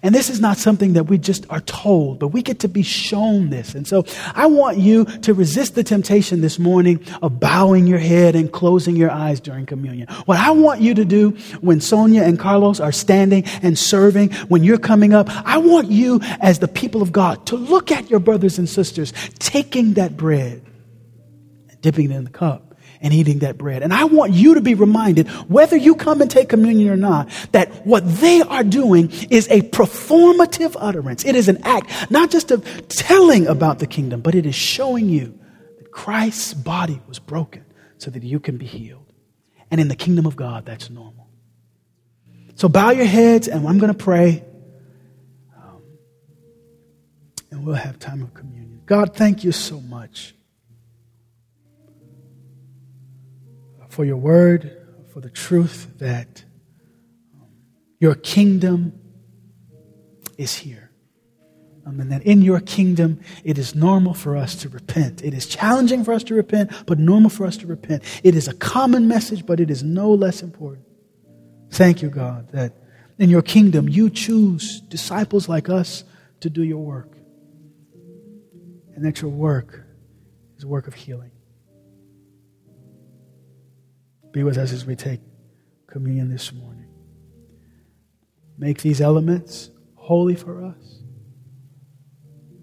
And this is not something that we just are told, but we get to be shown this. And so I want you to resist the temptation this morning of bowing your head and closing your eyes during communion. What I want you to do when Sonia and Carlos are standing and serving, when you're coming up, I want you as the people of God to look at your brothers and sisters taking that bread, and dipping it in the cup and eating that bread. And I want you to be reminded, whether you come and take communion or not, that what they are doing is a performative utterance. It is an act, not just of telling about the kingdom, but it is showing you that Christ's body was broken so that you can be healed. And in the kingdom of God, that's normal. So bow your heads, and I'm going to pray. Um, and we'll have time of communion. God, thank you so much. For your word, for the truth that your kingdom is here. Um, and that in your kingdom, it is normal for us to repent. It is challenging for us to repent, but normal for us to repent. It is a common message, but it is no less important. Thank you, God, that in your kingdom, you choose disciples like us to do your work. And that your work is a work of healing. Be with us as we take communion this morning. Make these elements holy for us.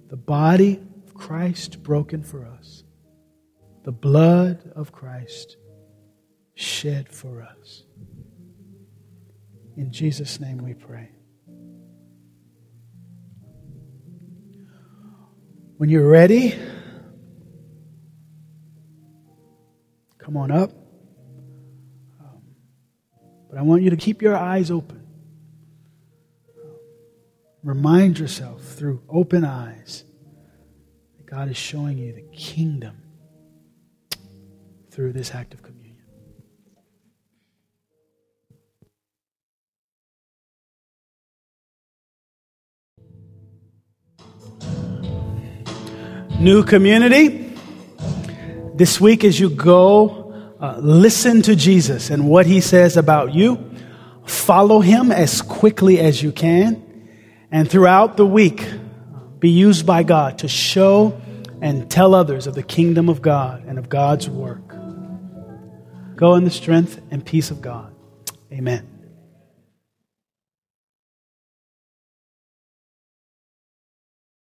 The body of Christ broken for us. The blood of Christ shed for us. In Jesus' name we pray. When you're ready, come on up. But I want you to keep your eyes open. Remind yourself through open eyes that God is showing you the kingdom through this act of communion. New community, this week as you go, uh, listen to Jesus and what he says about you. Follow him as quickly as you can. And throughout the week, be used by God to show and tell others of the kingdom of God and of God's work. Go in the strength and peace of God. Amen.